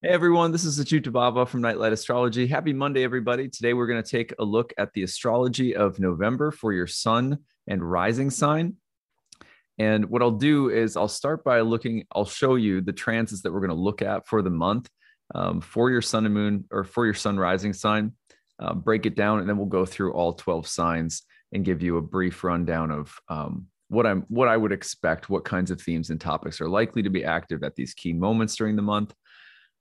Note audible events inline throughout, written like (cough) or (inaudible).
Hey everyone, this is Acyuta-bhava from Nightlight Astrology. Happy Monday, everybody. Today we're going to take a look at the astrology of November for your sun and rising sign. And what I'll do is I'll start by looking, I'll show you the transits that we're going to look at for the month um, for your sun and moon or for your sun rising sign, uh, break it down, and then we'll go through all 12 signs and give you a brief rundown of um, what I'm what I would expect, what kinds of themes and topics are likely to be active at these key moments during the month.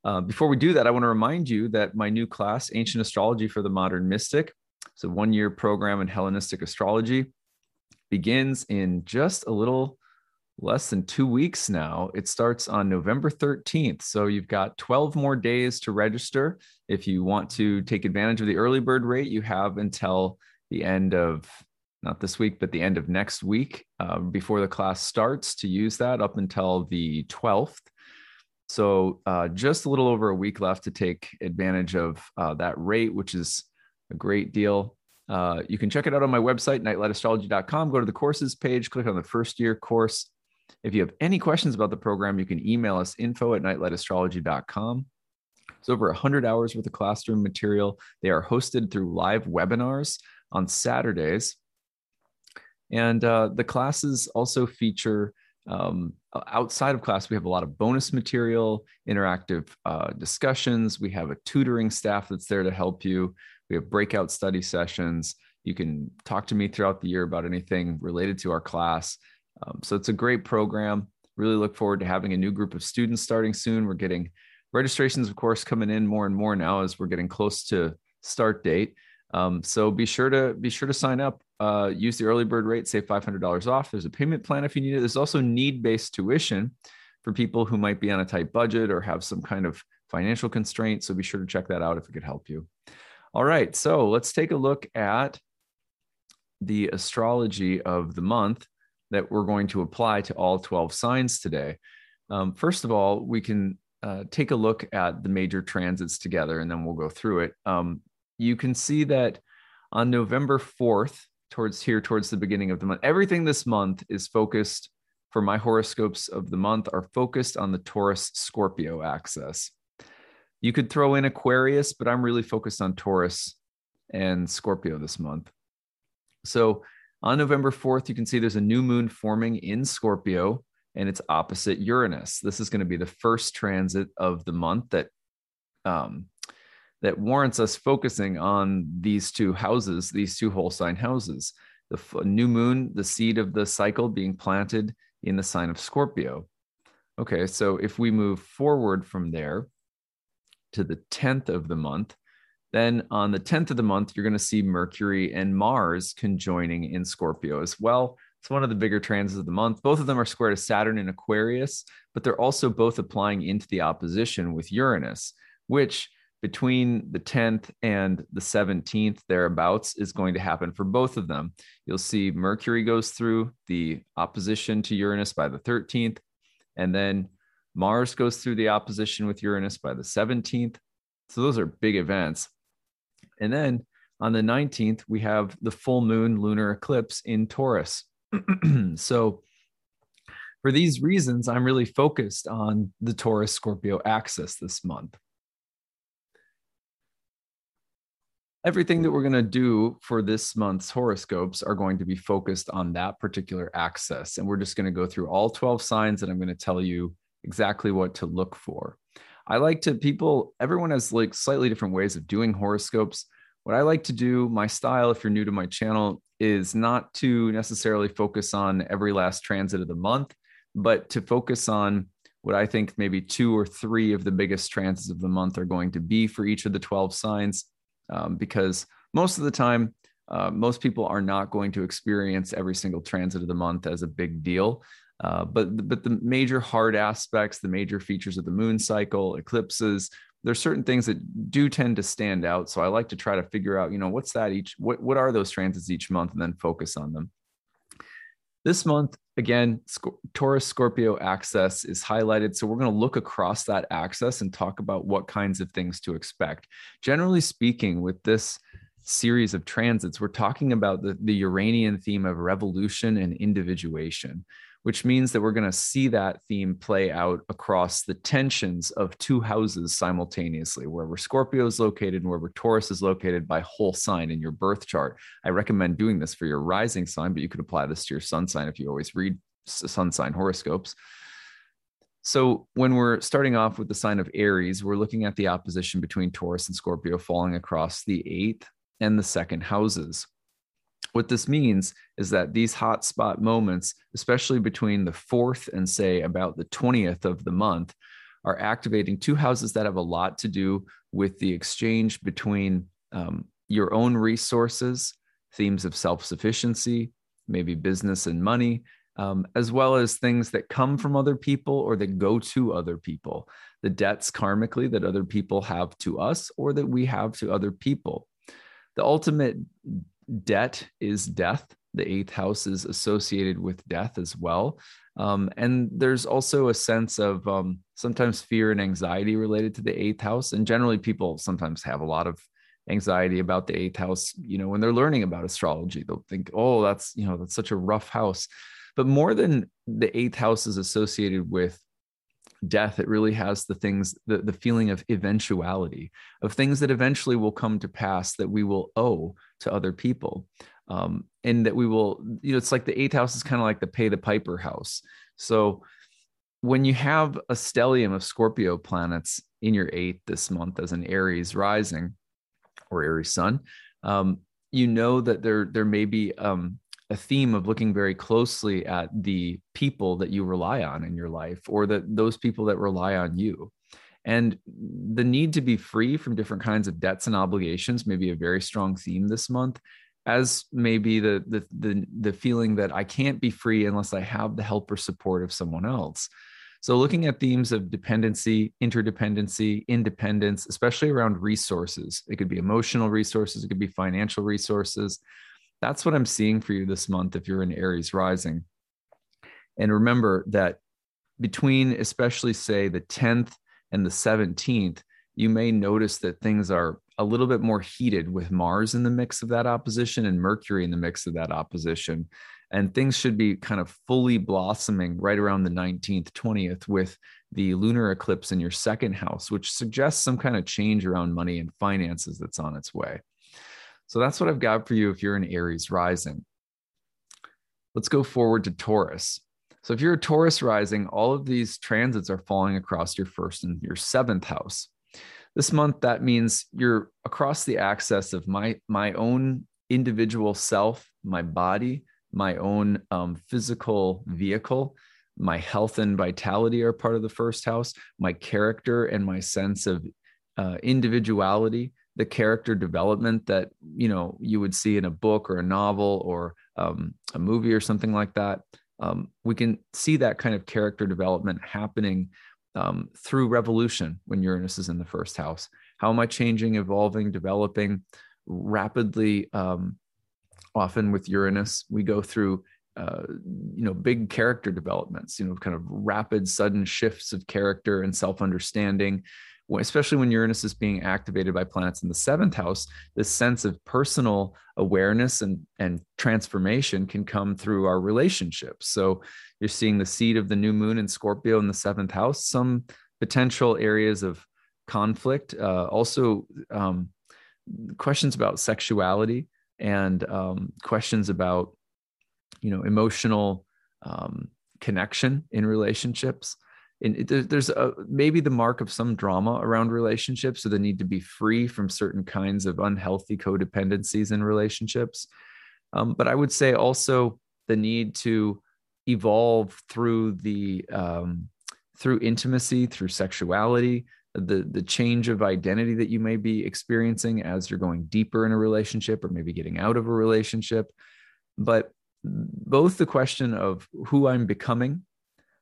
Uh, before we do that, I want to remind you that my new class, Ancient Astrology for the Modern Mystic, it's a one-year program in Hellenistic astrology, begins in just a little less than two weeks now. It starts on November 13th. So you've got 12 more days to register. If you want to take advantage of the early bird rate, you have until the end of not this week, but the end of next week uh, before the class starts to use that up until the 12th. So uh, just a little over a week left to take advantage of uh, that rate, which is a great deal. Uh, you can check it out on my website, nightlightastrology.com. Go to the courses page, click on the first year course. If you have any questions about the program, you can email us info at nightlightastrology.com. It's over 100 hours worth of classroom material. They are hosted through live webinars on Saturdays. And uh, the classes also feature um, outside of class, we have a lot of bonus material, interactive uh, discussions. We have a tutoring staff that's there to help you. We have breakout study sessions. You can talk to me throughout the year about anything related to our class. Um, so it's a great program. Really look forward to having a new group of students starting soon. We're getting registrations, of course, coming in more and more now as we're getting close to start date. Um, so be sure to be sure to sign up. Uh, use the early bird rate, save five hundred dollars off. There's a payment plan if you need it. There's also need based tuition for people who might be on a tight budget or have some kind of financial constraint. So be sure to check that out if it could help you. All right, so let's take a look at the astrology of the month that we're going to apply to all 12 signs today. Um, first of all, we can uh, take a look at the major transits together and then we'll go through it. Um, you can see that on November 4th, towards here, towards the beginning of the month, everything this month is focused for my horoscopes of the month are focused on the Taurus Scorpio axis. You could throw in Aquarius, but I'm really focused on Taurus and Scorpio this month. So on November 4th, you can see there's a new moon forming in Scorpio and it's opposite Uranus. This is going to be the first transit of the month that um, that warrants us focusing on these two houses, these two whole sign houses. The new moon, the seed of the cycle being planted in the sign of Scorpio. Okay, so if we move forward from there to the 10th of the month, then on the 10th of the month, you're going to see Mercury and Mars conjoining in Scorpio as well. It's one of the bigger transits of the month. Both of them are square to Saturn in Aquarius, but they're also both applying into the opposition with Uranus, which between the 10th and the 17th thereabouts is going to happen for both of them. You'll see Mercury goes through the opposition to Uranus by the 13th, and then Mars goes through the opposition with Uranus by the 17th. So those are big events. And then on the 19th, we have the full moon lunar eclipse in Taurus. (clears throat) so for these reasons, I'm really focused on the Taurus Scorpio axis this month. Everything that we're going to do for this month's horoscopes are going to be focused on that particular axis. And we're just going to go through all 12 signs and I'm going to tell you exactly what to look for. I like to, people, everyone has like slightly different ways of doing horoscopes. What I like to do, my style, if you're new to my channel, is not to necessarily focus on every last transit of the month, but to focus on what I think maybe two or three of the biggest transits of the month are going to be for each of the 12 signs um, because most of the time, uh, most people are not going to experience every single transit of the month as a big deal. Uh, but but the major hard aspects, the major features of the moon cycle, eclipses, there's certain things that do tend to stand out. So I like to try to figure out, you know, what's that each, what what are those transits each month, and then focus on them. This month, again, Taurus Scorpio axis is highlighted. So we're going to look across that axis and talk about what kinds of things to expect. Generally speaking, with this series of transits, we're talking about the, the Uranian theme of revolution and individuation, which means that we're going to see that theme play out across the tensions of two houses simultaneously, wherever Scorpio is located and wherever Taurus is located by whole sign in your birth chart. I recommend doing this for your rising sign, but you could apply this to your sun sign if you always read sun sign horoscopes. So, when we're starting off with the sign of Aries, we're looking at the opposition between Taurus and Scorpio falling across the eighth and the second houses. What this means is that these hotspot moments, especially between the fourth and say about the 20th of the month, are activating two houses that have a lot to do with the exchange between um, your own resources, themes of self sufficiency, maybe business and money, um, as well as things that come from other people or that go to other people, the debts karmically that other people have to us or that we have to other people. The ultimate debt is death. The eighth house is associated with death as well. Um, and there's also a sense of um, sometimes fear and anxiety related to the eighth house. And generally, people sometimes have a lot of anxiety about the eighth house. You know, when they're learning about astrology, they'll think, oh, that's, you know, that's such a rough house. But more than the eighth house is associated with death it really has the things the, the feeling of eventuality of things that eventually will come to pass that we will owe to other people. Um, and that we will you know it's like the eighth house is kind of like the pay the piper house. So when you have a stellium of scorpio planets in your eighth this month as an aries rising or aries sun um, you know that there there may be um, a theme of looking very closely at the people that you rely on in your life or that those people that rely on you and the need to be free from different kinds of debts and obligations may be a very strong theme this month as maybe the, the the the feeling that i can't be free unless i have the help or support of someone else so looking at themes of dependency interdependency independence especially around resources it could be emotional resources it could be financial resources that's what I'm seeing for you this month if you're in Aries rising. And remember that between, especially say the 10th and the 17th, you may notice that things are a little bit more heated with Mars in the mix of that opposition and Mercury in the mix of that opposition. And things should be kind of fully blossoming right around the 19th, 20th with the lunar eclipse in your second house, which suggests some kind of change around money and finances that's on its way. So that's what I've got for you if you're an Aries rising. Let's go forward to Taurus. So if you're a Taurus rising, all of these transits are falling across your first and your seventh house. This month, that means you're across the axis of my my own individual self, my body, my own um, physical vehicle, my health and vitality are part of the first house. My character and my sense of uh, individuality the character development that you know you would see in a book or a novel or um, a movie or something like that um, we can see that kind of character development happening um, through revolution when uranus is in the first house. How am i changing evolving developing rapidly um, often with uranus? We go through uh, you know big character developments you know kind of rapid sudden shifts of character and self-understanding especially when Uranus is being activated by planets in the seventh house, this sense of personal awareness and, and transformation can come through our relationships. So you're seeing the seed of the new moon in Scorpio in the seventh house, some potential areas of conflict, uh, also um, questions about sexuality and um, questions about, you know, emotional um, connection in relationships and there's a, maybe the mark of some drama around relationships so the need to be free from certain kinds of unhealthy codependencies in relationships. Um, but i would say also the need to evolve through the um, through intimacy through sexuality the the change of identity that you may be experiencing as you're going deeper in a relationship or maybe getting out of a relationship. But both the question of who i'm becoming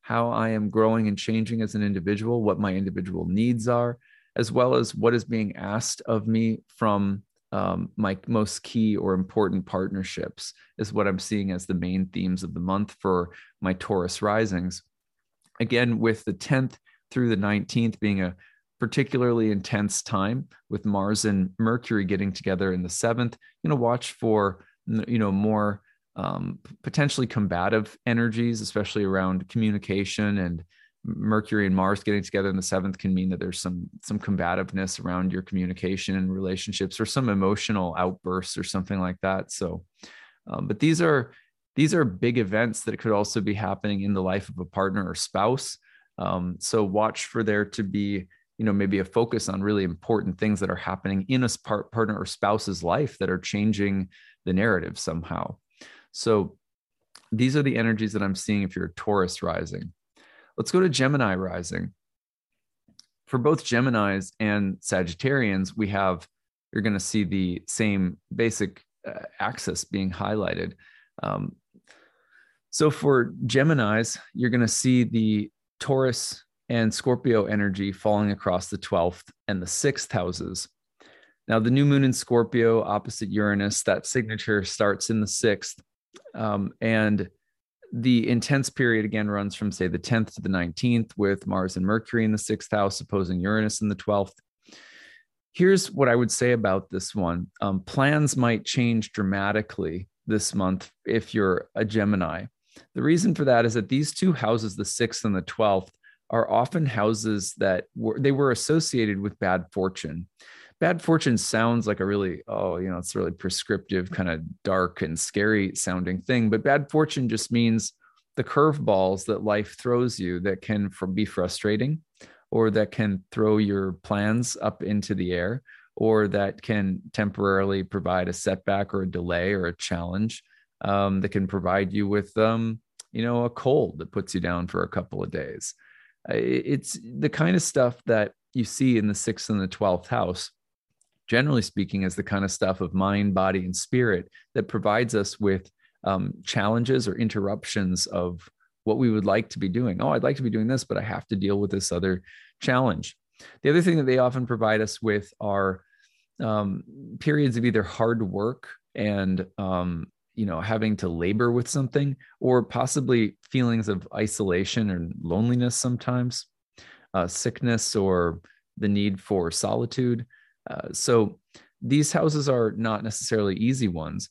how I am growing and changing as an individual, what my individual needs are, as well as what is being asked of me from um, my most key or important partnerships, is what I'm seeing as the main themes of the month for my Taurus risings. Again, with the 10th through the 19th being a particularly intense time with Mars and Mercury getting together in the seventh, you know, watch for you know more um, potentially combative energies, especially around communication and Mercury and Mars getting together in the seventh can mean that there's some some combativeness around your communication and relationships, or some emotional outbursts or something like that. So, um, but these are these are big events that could also be happening in the life of a partner or spouse. Um, so watch for there to be you know maybe a focus on really important things that are happening in a part, partner or spouse's life that are changing the narrative somehow so these are the energies that i'm seeing if you're a taurus rising let's go to gemini rising for both geminis and sagittarians we have you're going to see the same basic uh, axis being highlighted um, so for geminis you're going to see the taurus and Scorpio energy falling across the 12th and the 6th houses. Now, the new moon in Scorpio opposite Uranus, that signature starts in the 6th. Um, and the intense period again runs from, say, the 10th to the 19th, with Mars and Mercury in the 6th house, opposing Uranus in the 12th. Here's what I would say about this one um, plans might change dramatically this month if you're a Gemini. The reason for that is that these two houses, the 6th and the 12th, are often houses that were they were associated with bad fortune. Bad fortune sounds like a really oh you know it's really prescriptive kind of dark and scary sounding thing, but bad fortune just means the curveballs that life throws you that can be frustrating or that can throw your plans up into the air or that can temporarily provide a setback or a delay or a challenge um, that can provide you with um, you know a cold that puts you down for a couple of days. It's the kind of stuff that you see in the sixth and the 12th house generally speaking is the kind of stuff of mind body and spirit that provides us with um, challenges or interruptions of what we would like to be doing. Oh i'd like to be doing this but i have to deal with this other challenge. The other thing that they often provide us with are um, periods of either hard work and um, you know having to labor with something or possibly feelings of isolation and loneliness sometimes uh, sickness or the need for solitude uh, so these houses are not necessarily easy ones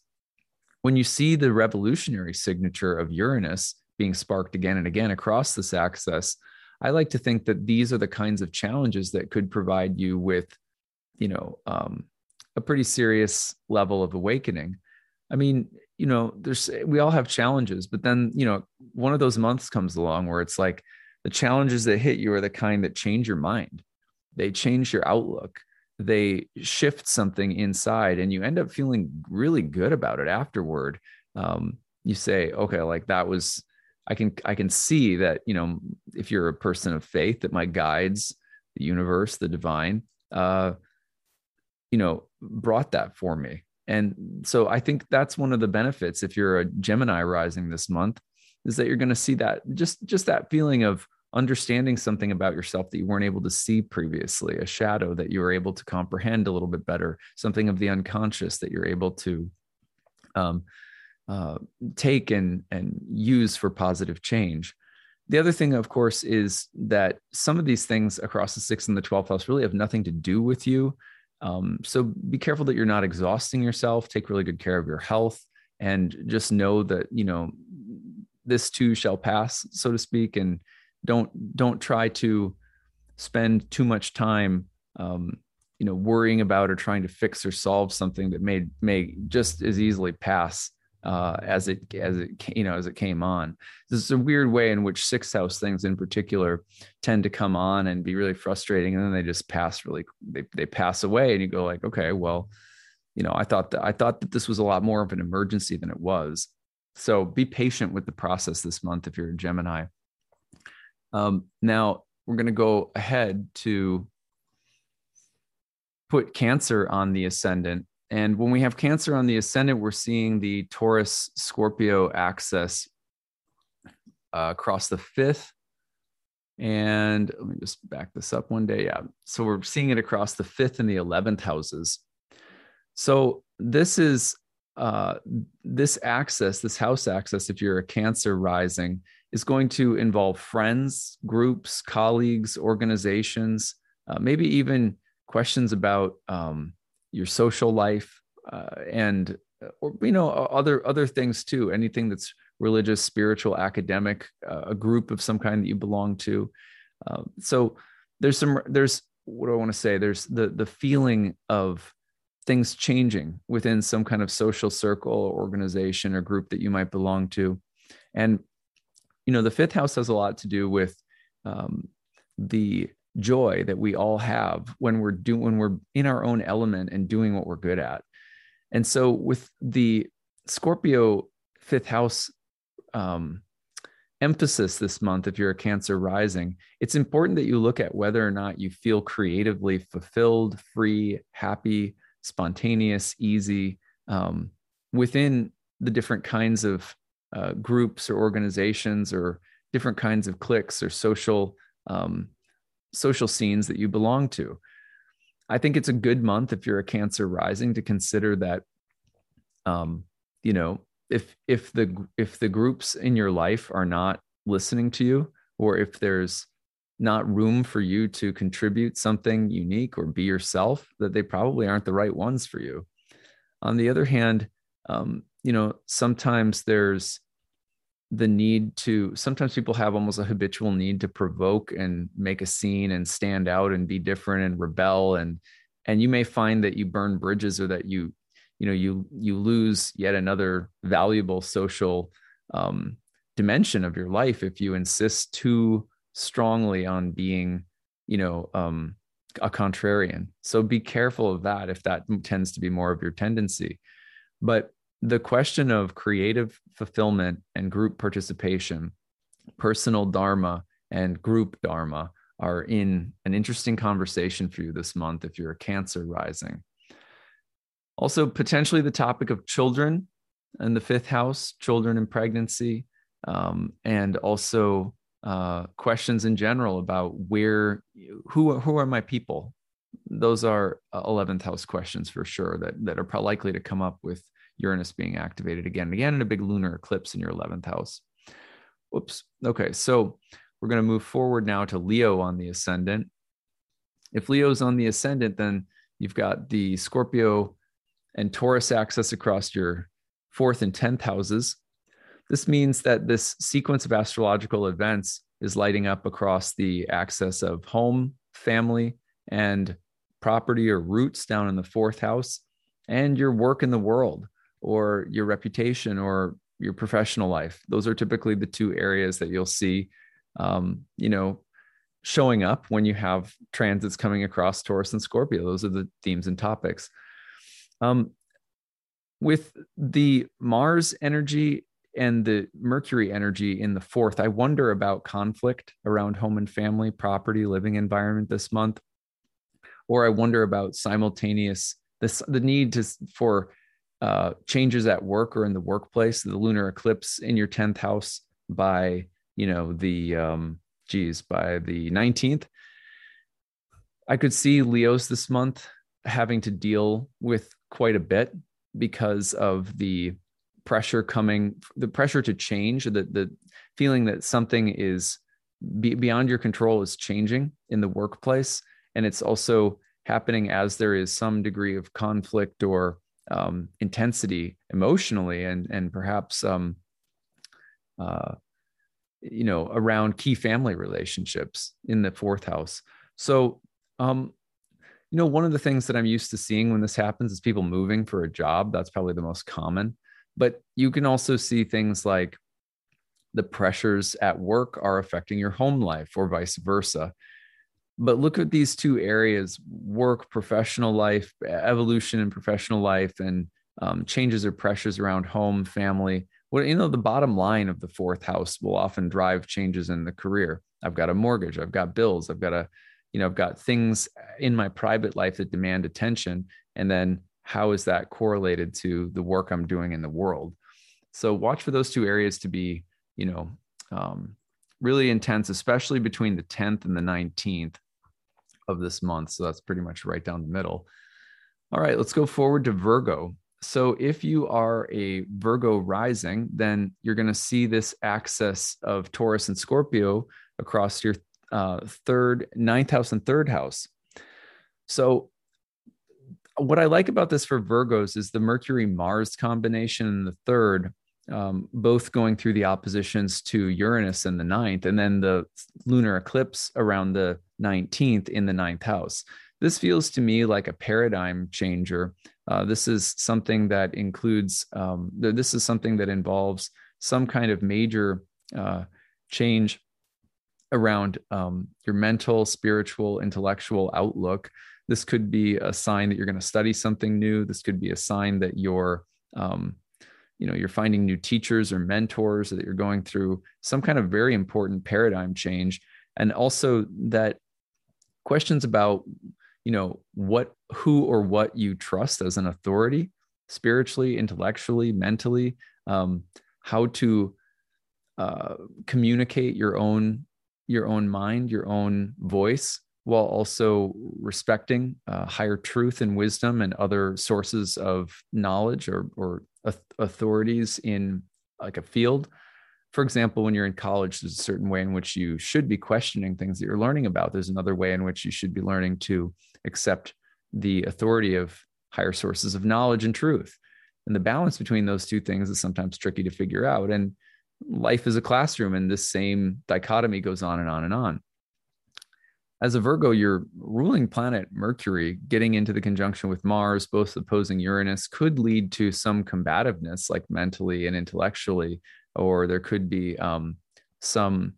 when you see the revolutionary signature of uranus being sparked again and again across this axis i like to think that these are the kinds of challenges that could provide you with you know um, a pretty serious level of awakening I mean, you know, there's we all have challenges, but then, you know, one of those months comes along where it's like the challenges that hit you are the kind that change your mind. They change your outlook. They shift something inside and you end up feeling really good about it afterward. Um, you say, okay, like that was I can I can see that, you know, if you're a person of faith, that my guides, the universe, the divine, uh, you know, brought that for me and so I think that's one of the benefits if you're a Gemini rising this month is that you're going to see that just just that feeling of understanding something about yourself that you weren't able to see previously, a shadow that you were able to comprehend a little bit better, something of the unconscious that you're able to um, uh, take and and use for positive change. The other thing, of course, is that some of these things across the sixth and the 12th house really have nothing to do with you. Um, so be careful that you're not exhausting yourself. Take really good care of your health, and just know that you know this too shall pass, so to speak. And don't don't try to spend too much time, um, you know, worrying about or trying to fix or solve something that may may just as easily pass uh, as it as it you know as it came on. This is a weird way in which six house things in particular tend to come on and be really frustrating, and then they just pass really they they pass away, and you go like, okay, well, you know, I thought that I thought that this was a lot more of an emergency than it was. So be patient with the process this month if you're a Gemini. Um, now we're going to go ahead to put Cancer on the ascendant and when we have Cancer on the ascendant, we're seeing the Taurus Scorpio axis uh, across the fifth. And let me just back this up one day. Yeah. So we're seeing it across the fifth and the 11th houses. So this is uh, this axis, this house axis, if you're a Cancer rising, is going to involve friends, groups, colleagues, organizations, uh, maybe even questions about um, your social life uh, and or you know other other things too. Anything that's religious spiritual academic uh, a group of some kind that you belong to. Uh, so there's some there's what do i want to say? There's the the feeling of things changing within some kind of social circle or organization or group that you might belong to. And you know the fifth house has a lot to do with um, the joy that we all have when we're doing when we're in our own element and doing what we're good at. And so with the scorpio fifth house um, emphasis this month if you're a cancer rising it's important that you look at whether or not you feel creatively fulfilled free happy spontaneous easy um, within the different kinds of uh, groups or organizations or different kinds of cliques or social um, social scenes that you belong to. I think it's a good month if you're a Cancer rising to consider that. Um, you know, if if the if the groups in your life are not listening to you, or if there's not room for you to contribute something unique or be yourself, that they probably aren't the right ones for you. On the other hand, um, you know, sometimes there's the need to sometimes people have almost a habitual need to provoke and make a scene and stand out and be different and rebel. And and you may find that you burn bridges or that you you know you you lose yet another valuable social um, dimension of your life if you insist too strongly on being you know um, a contrarian. So be careful of that if that tends to be more of your tendency. But the question of creative fulfillment and group participation, personal dharma and group dharma are in an interesting conversation for you this month if you're a Cancer rising. Also, potentially the topic of children in the fifth house, children in pregnancy, um, and also uh, questions in general about where, who, who are my people? Those are 11th house questions for sure that, that are likely to come up with Uranus being activated again and again in a big lunar eclipse in your 11th house. Whoops. Okay, so we're going to move forward now to Leo on the ascendant. If Leo's on the ascendant, then you've got the Scorpio and Taurus axis across your fourth and 10th houses. This means that this sequence of astrological events is lighting up across the axis of home, family, and property or roots down in the fourth house, and your work in the world or your reputation or your professional life. Those are typically the two areas that you'll see, um, you know, showing up when you have transits coming across Taurus and Scorpio. Those are the themes and topics. Um, with the Mars energy and the Mercury energy in the fourth, I wonder about conflict around home and family, property, living environment this month. Or I wonder about simultaneous this the need to for uh, changes at work or in the workplace, the lunar eclipse in your 10th house by, you know, the, um, geez, by the 19th. I could see Leos this month having to deal with quite a bit because of the pressure coming, the pressure to change, the, the feeling that something is be, beyond your control is changing in the workplace. And it's also happening as there is some degree of conflict or um, intensity emotionally and and perhaps um, uh, you know around key family relationships in the fourth house. So um, you know one of the things that i'm used to seeing when this happens is people moving for a job. That's probably the most common. But you can also see things like the pressures at work are affecting your home life or vice versa but look at these two areas work professional life evolution in professional life and um, changes or pressures around home family. Well you know the bottom line of the fourth house will often drive changes in the career. I've got a mortgage i've got bills i've got a you know i've got things in my private life that demand attention and then how is that correlated to the work i'm doing in the world? So watch for those two areas to be you know um, really intense especially between the 10th and the 19th of this month. So that's pretty much right down the middle. All right, let's go forward to Virgo. So if you are a Virgo rising, then you're going to see this axis of Taurus and Scorpio across your uh, third, ninth house, and third house. So what I like about this for Virgos is the Mercury Mars combination in the third, um, both going through the oppositions to Uranus in the ninth, and then the lunar eclipse around the 19th in the ninth house. This feels to me like a paradigm changer. Uh, this is something that includes, um, this is something that involves some kind of major uh, change around um, your mental, spiritual, intellectual outlook. This could be a sign that you're going to study something new. This could be a sign that you're, um, you know, you're finding new teachers or mentors, or that you're going through some kind of very important paradigm change, and also that questions about, you know, what, who, or what you trust as an authority, spiritually, intellectually, mentally, um, how to uh, communicate your own your own mind, your own voice, while also respecting uh, higher truth and wisdom and other sources of knowledge or, or authorities in like a field. For example, when you're in college, there's a certain way in which you should be questioning things that you're learning about. There's another way in which you should be learning to accept the authority of higher sources of knowledge and truth. And the balance between those two things is sometimes tricky to figure out. And life is a classroom, and this same dichotomy goes on and on and on as a Virgo, your ruling planet Mercury getting into the conjunction with Mars, both opposing Uranus, could lead to some combativeness, like mentally and intellectually, or there could be um, some,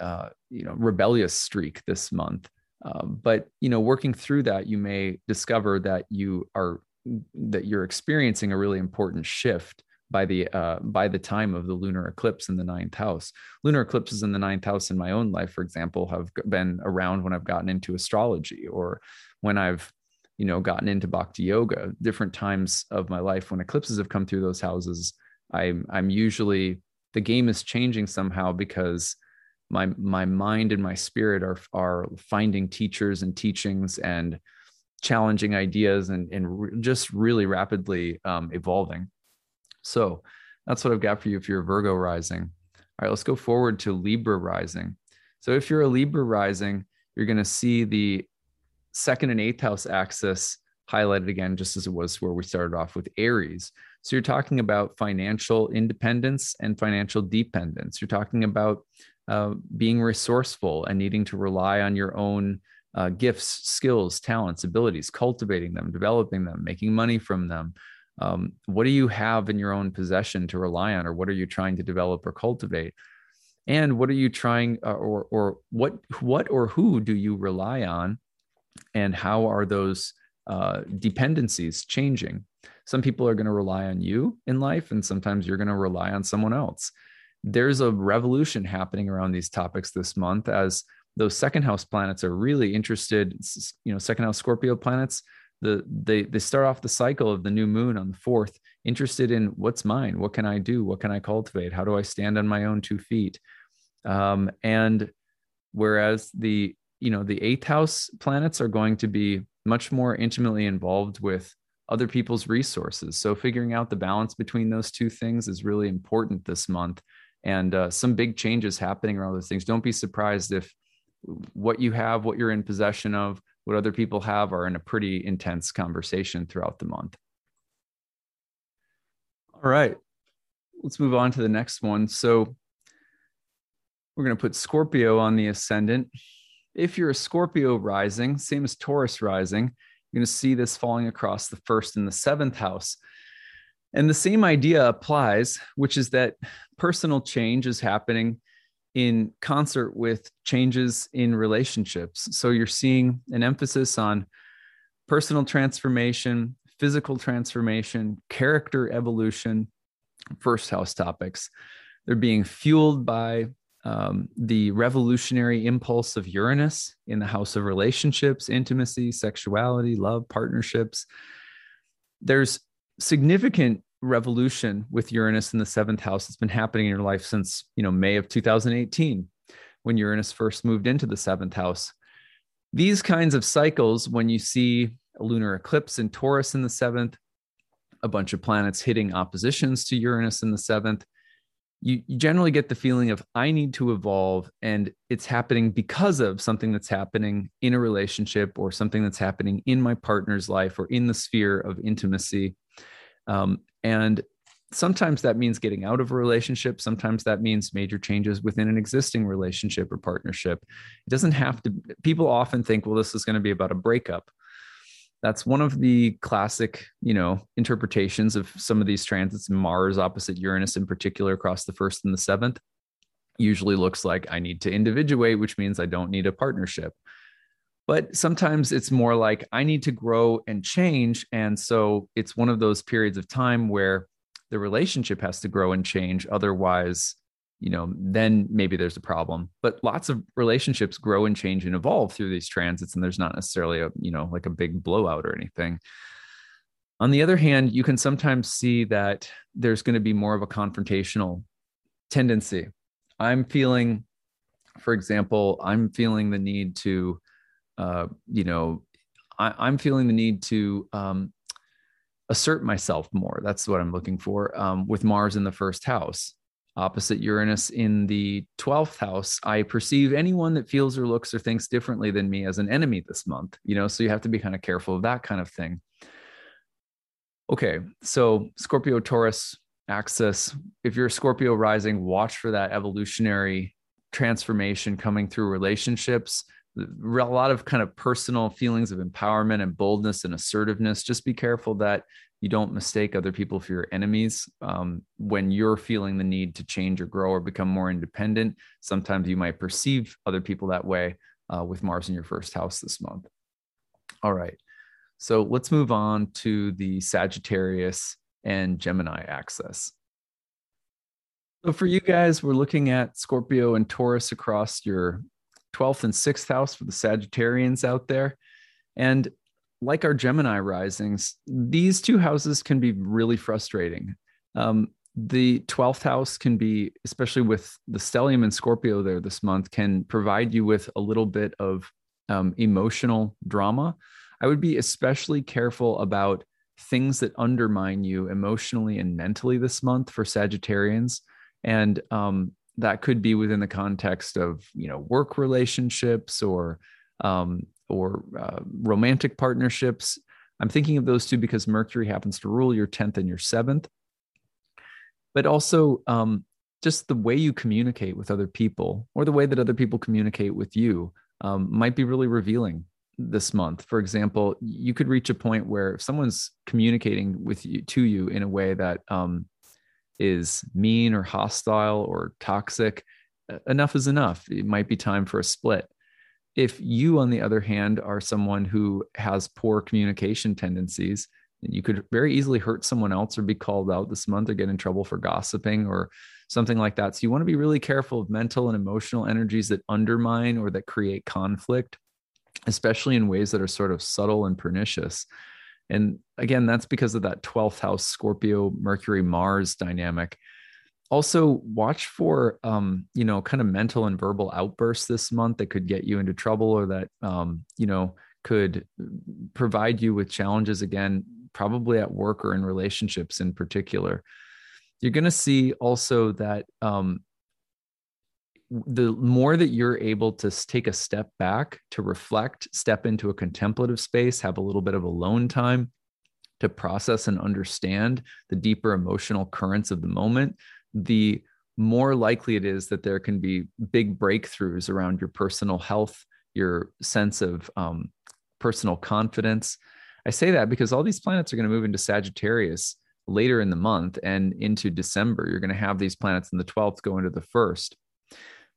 uh, you know, rebellious streak this month. Um, but you know, working through that, you may discover that you are that you're experiencing a really important shift by the uh, by the time of the lunar eclipse in the ninth house. Lunar eclipses in the ninth house in my own life, for example, have been around when I've gotten into astrology or when I've you know gotten into bhakti yoga. Different times of my life when eclipses have come through those houses, I'm I'm usually the game is changing somehow because my my mind and my spirit are are finding teachers and teachings and challenging ideas and and re- just really rapidly um, evolving so that's what I've got for you if you're Virgo rising. All right, let's go forward to Libra rising. So if you're a Libra rising, you're going to see the second and eighth house axis highlighted again, just as it was where we started off with Aries. So you're talking about financial independence and financial dependence. You're talking about uh, being resourceful and needing to rely on your own uh, gifts, skills, talents, abilities, cultivating them, developing them, making money from them, um, what do you have in your own possession to rely on or what are you trying to develop or cultivate? And what are you trying uh, or or what what or who do you rely on? And how are those uh, dependencies changing some people are going to rely on you in life and sometimes you're going to rely on someone else. There's a revolution happening around these topics this month as those second house planets are really interested you know second house scorpio planets the they they start off the cycle of the new moon on the fourth interested in what's mine what can i do what can i cultivate how do i stand on my own two feet? Um, and whereas the you know the eighth house planets are going to be much more intimately involved with other people's resources so figuring out the balance between those two things is really important this month and uh, some big changes happening around those things don't be surprised if what you have what you're in possession of what other people have are in a pretty intense conversation throughout the month. All right, let's move on to the next one. So we're going to put Scorpio on the ascendant. If you're a Scorpio rising, same as Taurus rising, you're going to see this falling across the first and the seventh house. And the same idea applies, which is that personal change is happening in concert with changes in relationships. So you're seeing an emphasis on personal transformation, physical transformation, character evolution, first house topics. They're being fueled by um, the revolutionary impulse of Uranus in the house of relationships, intimacy, sexuality, love, partnerships. There's significant revolution with Uranus in the seventh house that's been happening in your life since, you know, May of 2018, when Uranus first moved into the seventh house. These kinds of cycles, when you see a lunar eclipse in Taurus in the seventh, a bunch of planets hitting oppositions to Uranus in the seventh, you, you generally get the feeling of I need to evolve and it's happening because of something that's happening in a relationship or something that's happening in my partner's life or in the sphere of intimacy. Um, and sometimes that means getting out of a relationship. Sometimes that means major changes within an existing relationship or partnership. It doesn't have to, people often think, well, this is going to be about a breakup that's one of the classic you know interpretations of some of these transits. Mars opposite uranus in particular across the first and the seventh usually looks like i need to individuate which means i don't need a partnership. But sometimes it's more like i need to grow and change. And so it's one of those periods of time where the relationship has to grow and change. Otherwise you know, then maybe there's a problem. But lots of relationships grow and change and evolve through these transits, and there's not necessarily a, you know, like a big blowout or anything. On the other hand, you can sometimes see that there's going to be more of a confrontational tendency. I'm feeling, for example, I'm feeling the need to, uh, you know, I, am feeling the need to um, assert myself more. That's what I'm looking for um, with Mars in the first house opposite Uranus in the 12th house, I perceive anyone that feels or looks or thinks differently than me as an enemy this month, you know, so you have to be kind of careful of that kind of thing. Okay, so Scorpio Taurus axis, if you're Scorpio rising, watch for that evolutionary transformation coming through relationships. A lot of kind of personal feelings of empowerment and boldness and assertiveness. Just be careful that you don't mistake other people for your enemies. Um, when you're feeling the need to change or grow or become more independent sometimes you might perceive other people that way uh, with mars in your first house this month. All right. So let's move on to the sagittarius and gemini axis. So for you guys we're looking at scorpio and taurus across your 12th and 6th house for the sagittarians out there. And like our Gemini risings, these two houses can be really frustrating. Um, the 12th house can be, especially with the stellium and Scorpio there this month, can provide you with a little bit of um, emotional drama. I would be especially careful about things that undermine you emotionally and mentally this month for Sagittarians. And um, that could be within the context of, you know, work relationships or um, or uh, romantic partnerships. I'm thinking of those two because Mercury happens to rule your 10th and your 7th. But also, um, just the way you communicate with other people or the way that other people communicate with you um, might be really revealing this month. For example, you could reach a point where if someone's communicating with you to you in a way that um, is mean or hostile or toxic, enough is enough. It might be time for a split. If you, on the other hand, are someone who has poor communication tendencies, you could very easily hurt someone else or be called out this month or get in trouble for gossiping or something like that. So you want to be really careful of mental and emotional energies that undermine or that create conflict, especially in ways that are sort of subtle and pernicious. And again, that's because of that 12th house Scorpio, Mercury, Mars dynamic also watch for um, you know kind of mental and verbal outbursts this month that could get you into trouble or that um, you know could provide you with challenges again probably at work or in relationships in particular. You're going to see also that um, the more that you're able to take a step back to reflect step into a contemplative space have a little bit of alone time to process and understand the deeper emotional currents of the moment the more likely it is that there can be big breakthroughs around your personal health, your sense of um, personal confidence. I say that because all these planets are going to move into Sagittarius later in the month and into December. You're going to have these planets in the 12th go into the first.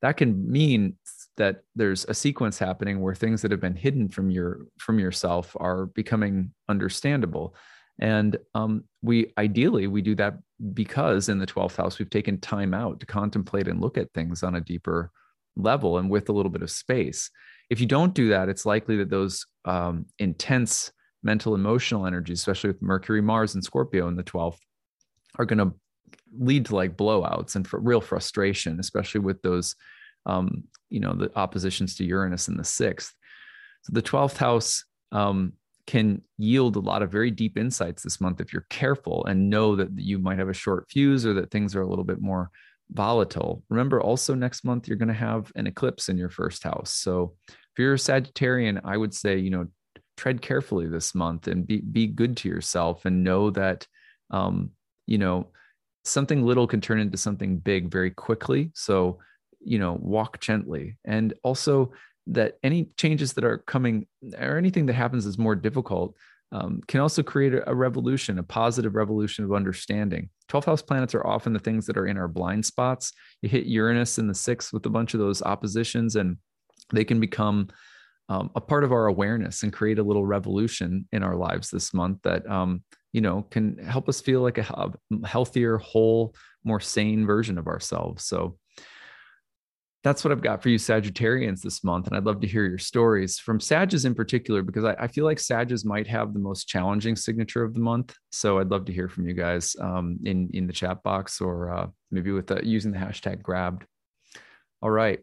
That can mean that there's a sequence happening where things that have been hidden from your from yourself are becoming understandable and um, we ideally we do that because in the 12th house we've taken time out to contemplate and look at things on a deeper level and with a little bit of space. If you don't do that it's likely that those um, intense mental emotional energies especially with mercury mars and scorpio in the 12th are going to lead to like blowouts and for real frustration especially with those um, you know the oppositions to uranus in the sixth. So the 12th house um, can yield a lot of very deep insights this month if you're careful and know that you might have a short fuse or that things are a little bit more volatile. Remember, also next month, you're going to have an eclipse in your first house. So if you're a Sagittarian, I would say, you know, tread carefully this month and be, be good to yourself and know that, um, you know, something little can turn into something big very quickly. So, you know, walk gently. And also that any changes that are coming or anything that happens is more difficult um, can also create a, revolution, a positive revolution of understanding. 12th house planets are often the things that are in our blind spots. You hit Uranus in the sixth with a bunch of those oppositions, and they can become um, a part of our awareness and create a little revolution in our lives this month that um, you know can help us feel like a, a healthier, whole, more sane version of ourselves. So that's what I've got for you Sagittarians this month. And I'd love to hear your stories from Sages in particular, because I, I feel like Sages might have the most challenging signature of the month. So I'd love to hear from you guys um, in, in the chat box or uh, maybe with the, using the hashtag grabbed. All right.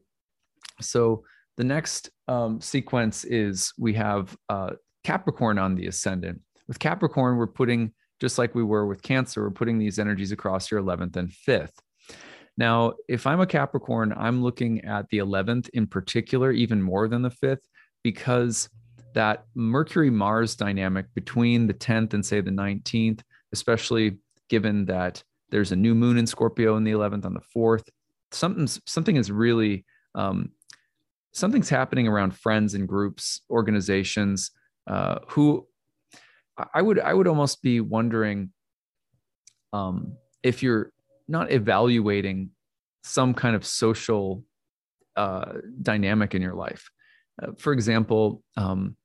So the next um, sequence is we have uh, Capricorn on the ascendant. With Capricorn, we're putting, just like we were with Cancer, we're putting these energies across your 11th and 5th. Now, if I'm a Capricorn, I'm looking at the 11th in particular, even more than the 5th, because that Mercury Mars dynamic between the 10th and say the 19th, especially given that there's a new moon in Scorpio in the 11th on the 4th, something's something is really um, something's happening around friends and groups, organizations uh, who I would I would almost be wondering um, if you're not evaluating some kind of social uh, dynamic in your life. Uh, for example, um,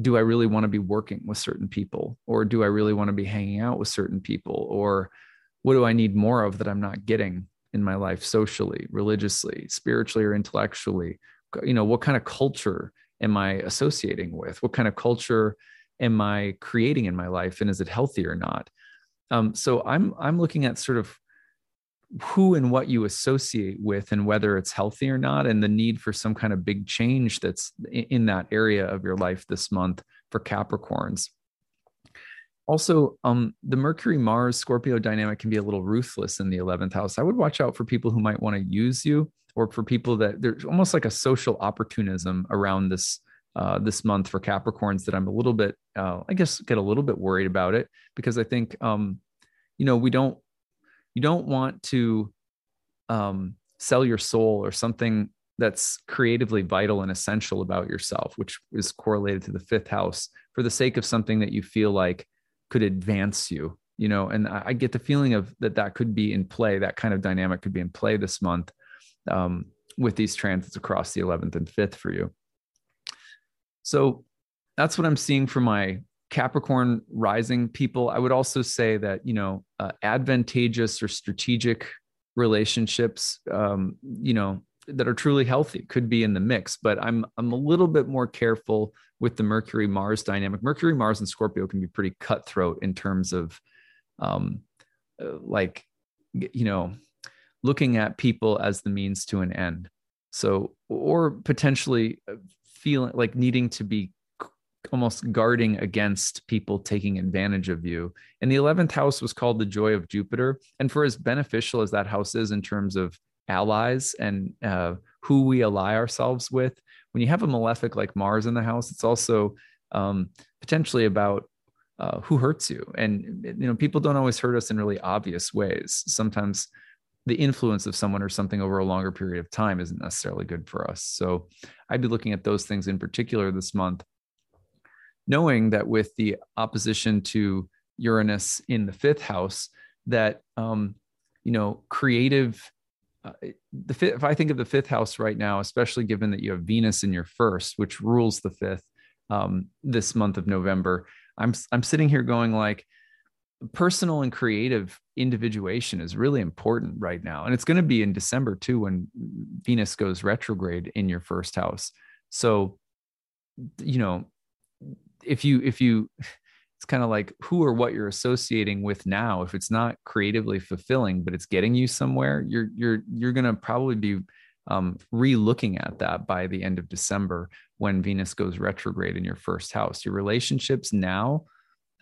do I really want to be working with certain people, or do I really want to be hanging out with certain people, or what do I need more of that I'm not getting in my life socially, religiously, spiritually, or intellectually? You know, what kind of culture am I associating with? What kind of culture am I creating in my life, and is it healthy or not? Um, so I'm I'm looking at sort of who and what you associate with and whether it's healthy or not and the need for some kind of big change that's in that area of your life this month for capricorns. Also um, the mercury mars scorpio dynamic can be a little ruthless in the 11th house. I would watch out for people who might want to use you or for people that there's almost like a social opportunism around this uh, this month for Capricorns that I'm a little bit, uh, I guess, get a little bit worried about it because I think, um, you know, we don't, you don't want to um, sell your soul or something that's creatively vital and essential about yourself, which is correlated to the fifth house for the sake of something that you feel like could advance you, you know, and I, I get the feeling of that that could be in play. That kind of dynamic could be in play this month um, with these transits across the 11th and 5th for you. So that's what I'm seeing for my Capricorn rising people. I would also say that, you know, uh, advantageous or strategic relationships, um, you know, that are truly healthy could be in the mix, but I'm I'm a little bit more careful with the Mercury Mars dynamic. Mercury Mars and Scorpio can be pretty cutthroat in terms of um uh, like you know looking at people as the means to an end. So or potentially uh, feeling like needing to be almost guarding against people taking advantage of you. And the 11th house was called the joy of Jupiter. And for as beneficial as that house is in terms of allies and uh, who we ally ourselves with, when you have a malefic like Mars in the house, it's also um, potentially about uh, who hurts you. And, you know, people don't always hurt us in really obvious ways. Sometimes the influence of someone or something over a longer period of time isn't necessarily good for us. So I'd be looking at those things in particular this month, knowing that with the opposition to Uranus in the fifth house, that um, you know, creative. Uh, the fifth, if I think of the fifth house right now, especially given that you have Venus in your first, which rules the fifth um, this month of November, I'm I'm sitting here going like, personal and creative individuation is really important right now. And it's going to be in December too when Venus goes retrograde in your first house. So, you know, if you, if you, it's kind of like who or what you're associating with now. If it's not creatively fulfilling, but it's getting you somewhere, you're, you're, you're going to probably be um, re-looking at that by the end of December when Venus goes retrograde in your first house. Your relationships now,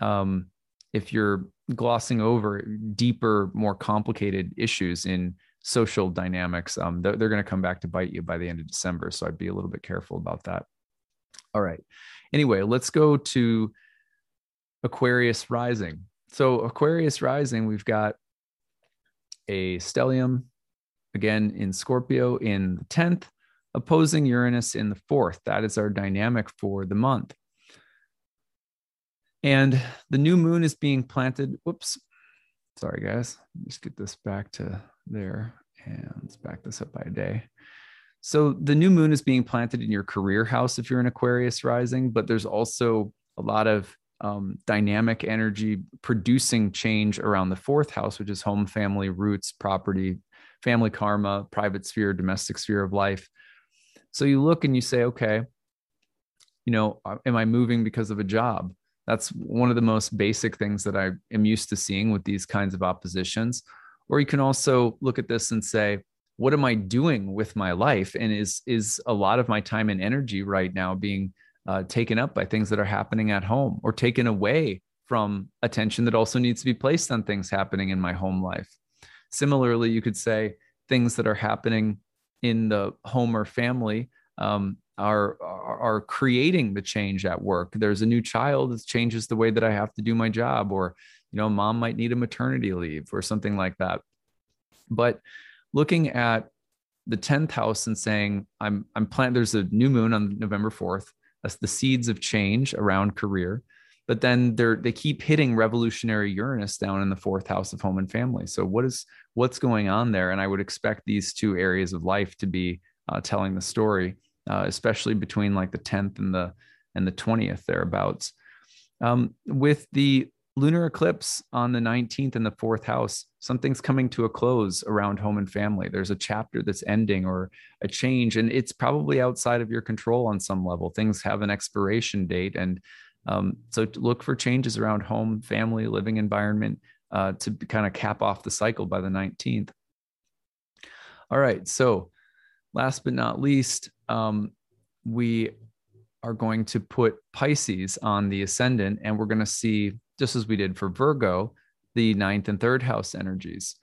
um, if you're glossing over deeper, more complicated issues in social dynamics. Um, they're, they're going to come back to bite you by the end of December. So I'd be a little bit careful about that. All right. Anyway, let's go to Aquarius rising. So, Aquarius rising, we've got a stellium again in Scorpio in the 10th, opposing Uranus in the fourth. That is our dynamic for the month. And the new moon is being planted. Whoops. Sorry, guys. Let's get this back to there. And let's back this up by a day. So the new moon is being planted in your career house if you're an Aquarius rising, but there's also a lot of um, dynamic energy producing change around the fourth house, which is home, family, roots, property, family karma, private sphere, domestic sphere of life. So you look and you say, okay, you know, uh, am I moving because of a job? That's one of the most basic things that I am used to seeing with these kinds of oppositions. Or you can also look at this and say, what am I doing with my life? And is is a lot of my time and energy right now being uh, taken up by things that are happening at home or taken away from attention that also needs to be placed on things happening in my home life? Similarly, you could say things that are happening in the home or family um, are, are, creating the change at work. There's a new child that changes the way that I have to do my job, or you know, mom might need a maternity leave or something like that. But looking at the 10th house and saying, I'm I'm planning, there's a new moon on November 4th. That's the seeds of change around career but then they're they keep hitting revolutionary uranus down in the fourth house of home and family so what is what's going on there and i would expect these two areas of life to be uh, telling the story uh, especially between like the 10th and the and the 20th thereabouts um, with the lunar eclipse on the 19th in the fourth house something's coming to a close around home and family there's a chapter that's ending or a change and it's probably outside of your control on some level things have an expiration date and um, so look for changes around home, family, living environment uh, to kind of cap off the cycle by the 19th. All right. So last but not least, um, we are going to put Pisces on the ascendant, and we're going to see, just as we did for Virgo, the ninth and third house energies.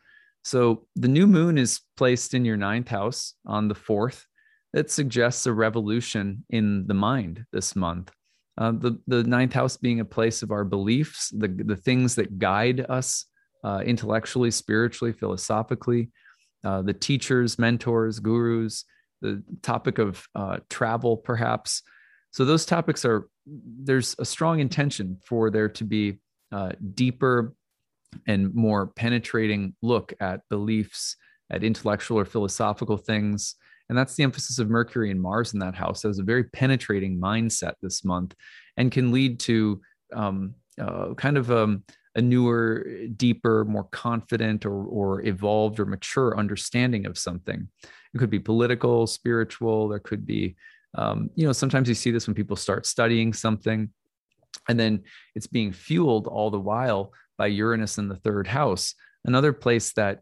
So the new moon is placed in your ninth house on the fourth. That suggests a revolution in the mind this month. Uh, the, the ninth house being a place of our beliefs, the, the things that guide us uh, intellectually, spiritually, philosophically, uh, the teachers, mentors, gurus, the topic of uh, travel, perhaps. So, those topics are, there's a strong intention for there to be uh, deeper and more penetrating look at beliefs, at intellectual or philosophical things, and that's the emphasis of Mercury and Mars in that house. Has a very penetrating mindset this month and can lead to um, uh, kind of um, a newer, deeper, more confident or, or evolved or mature understanding of something. It could be political, spiritual. There could be, um, you know, sometimes you see this when people start studying something and then it's being fueled all the while by Uranus in the third house. Another place that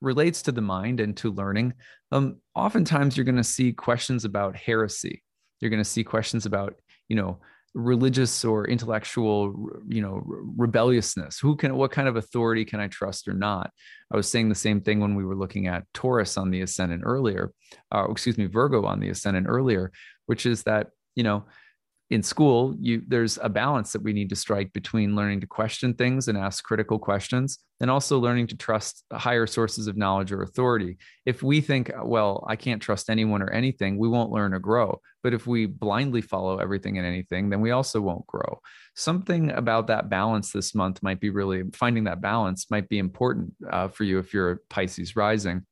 relates to the mind and to learning, um, oftentimes you're going to see questions about heresy. You're going to see questions about, you know, religious or intellectual, you know, rebelliousness. Who can, what kind of authority can I trust or not? I was saying the same thing when we were looking at Taurus on the ascendant earlier, uh, excuse me, Virgo on the ascendant earlier, which is that, you know, in school you there's a balance that we need to strike between learning to question things and ask critical questions and also learning to trust higher sources of knowledge or authority. If we think well i can't trust anyone or anything we won't learn or grow. But if we blindly follow everything and anything then we also won't grow. Something about that balance this month might be really finding that balance might be important uh, for you if you're a pisces rising.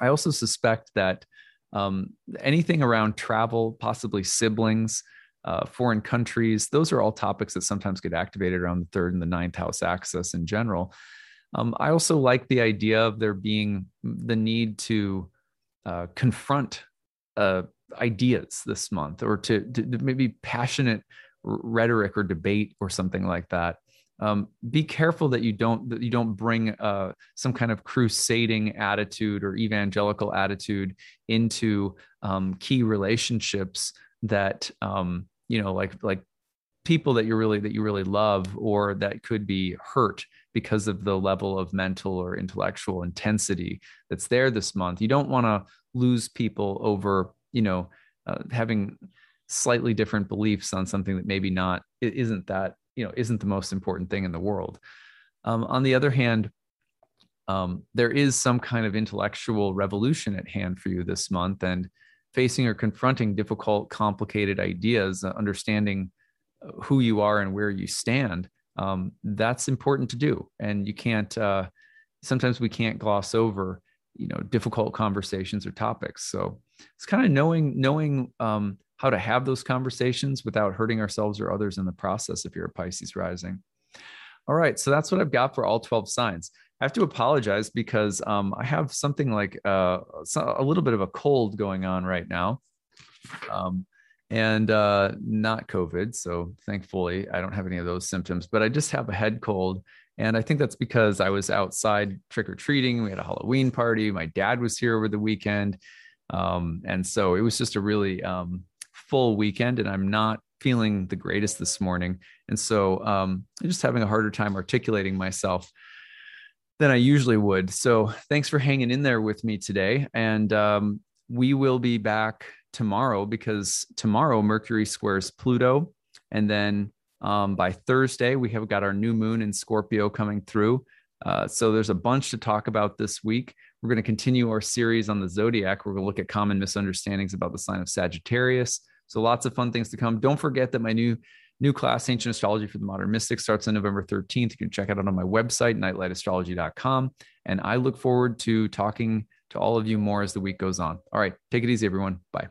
I also suspect that um, anything around travel possibly siblings uh, foreign countries. Those are all topics that sometimes get activated around the third and the ninth house axis in general. Um, I also like the idea of there being the need to uh, confront uh, ideas this month or to, to, maybe passionate rhetoric or debate or something like that. Um, be careful that you don't that you don't bring uh, some kind of crusading attitude or evangelical attitude into um, key relationships that um, you know like like people that you really that you really love or that could be hurt because of the level of mental or intellectual intensity that's there this month. You don't want to lose people over you know uh, having slightly different beliefs on something that maybe not isn't that you know isn't the most important thing in the world. Um, on the other hand um, there is some kind of intellectual revolution at hand for you this month and facing or confronting difficult complicated ideas uh, understanding who you are and where you stand um, that's important to do. And you can't uh, sometimes we can't gloss over you know difficult conversations or topics. So it's kind of knowing knowing um, how to have those conversations without hurting ourselves or others in the process if you're a pisces rising. All right so that's what i've got for all 12 signs i have to apologize because um, i have something like uh, a little bit of a cold going on right now um, and uh, not COVID. So thankfully, I don't have any of those symptoms, but I just have a head cold. And I think that's because I was outside trick or treating. We had a Halloween party. My dad was here over the weekend. Um, and so it was just a really um, full weekend, and I'm not feeling the greatest this morning. And so um, I'm just having a harder time articulating myself than I usually would. So thanks for hanging in there with me today. And um, we will be back tomorrow because tomorrow Mercury squares Pluto. And then um, by Thursday, we have got our new moon in Scorpio coming through. Uh, so there's a bunch to talk about this week. We're going to continue our series on the zodiac. We're going to look at common misunderstandings about the sign of Sagittarius. So lots of fun things to come. Don't forget that my new new class, Ancient Astrology for the Modern Mystic, starts on November 13th. You can check it out on my website, nightlightastrology.com. And I look forward to talking to all of you more as the week goes on. All right, take it easy, everyone. Bye.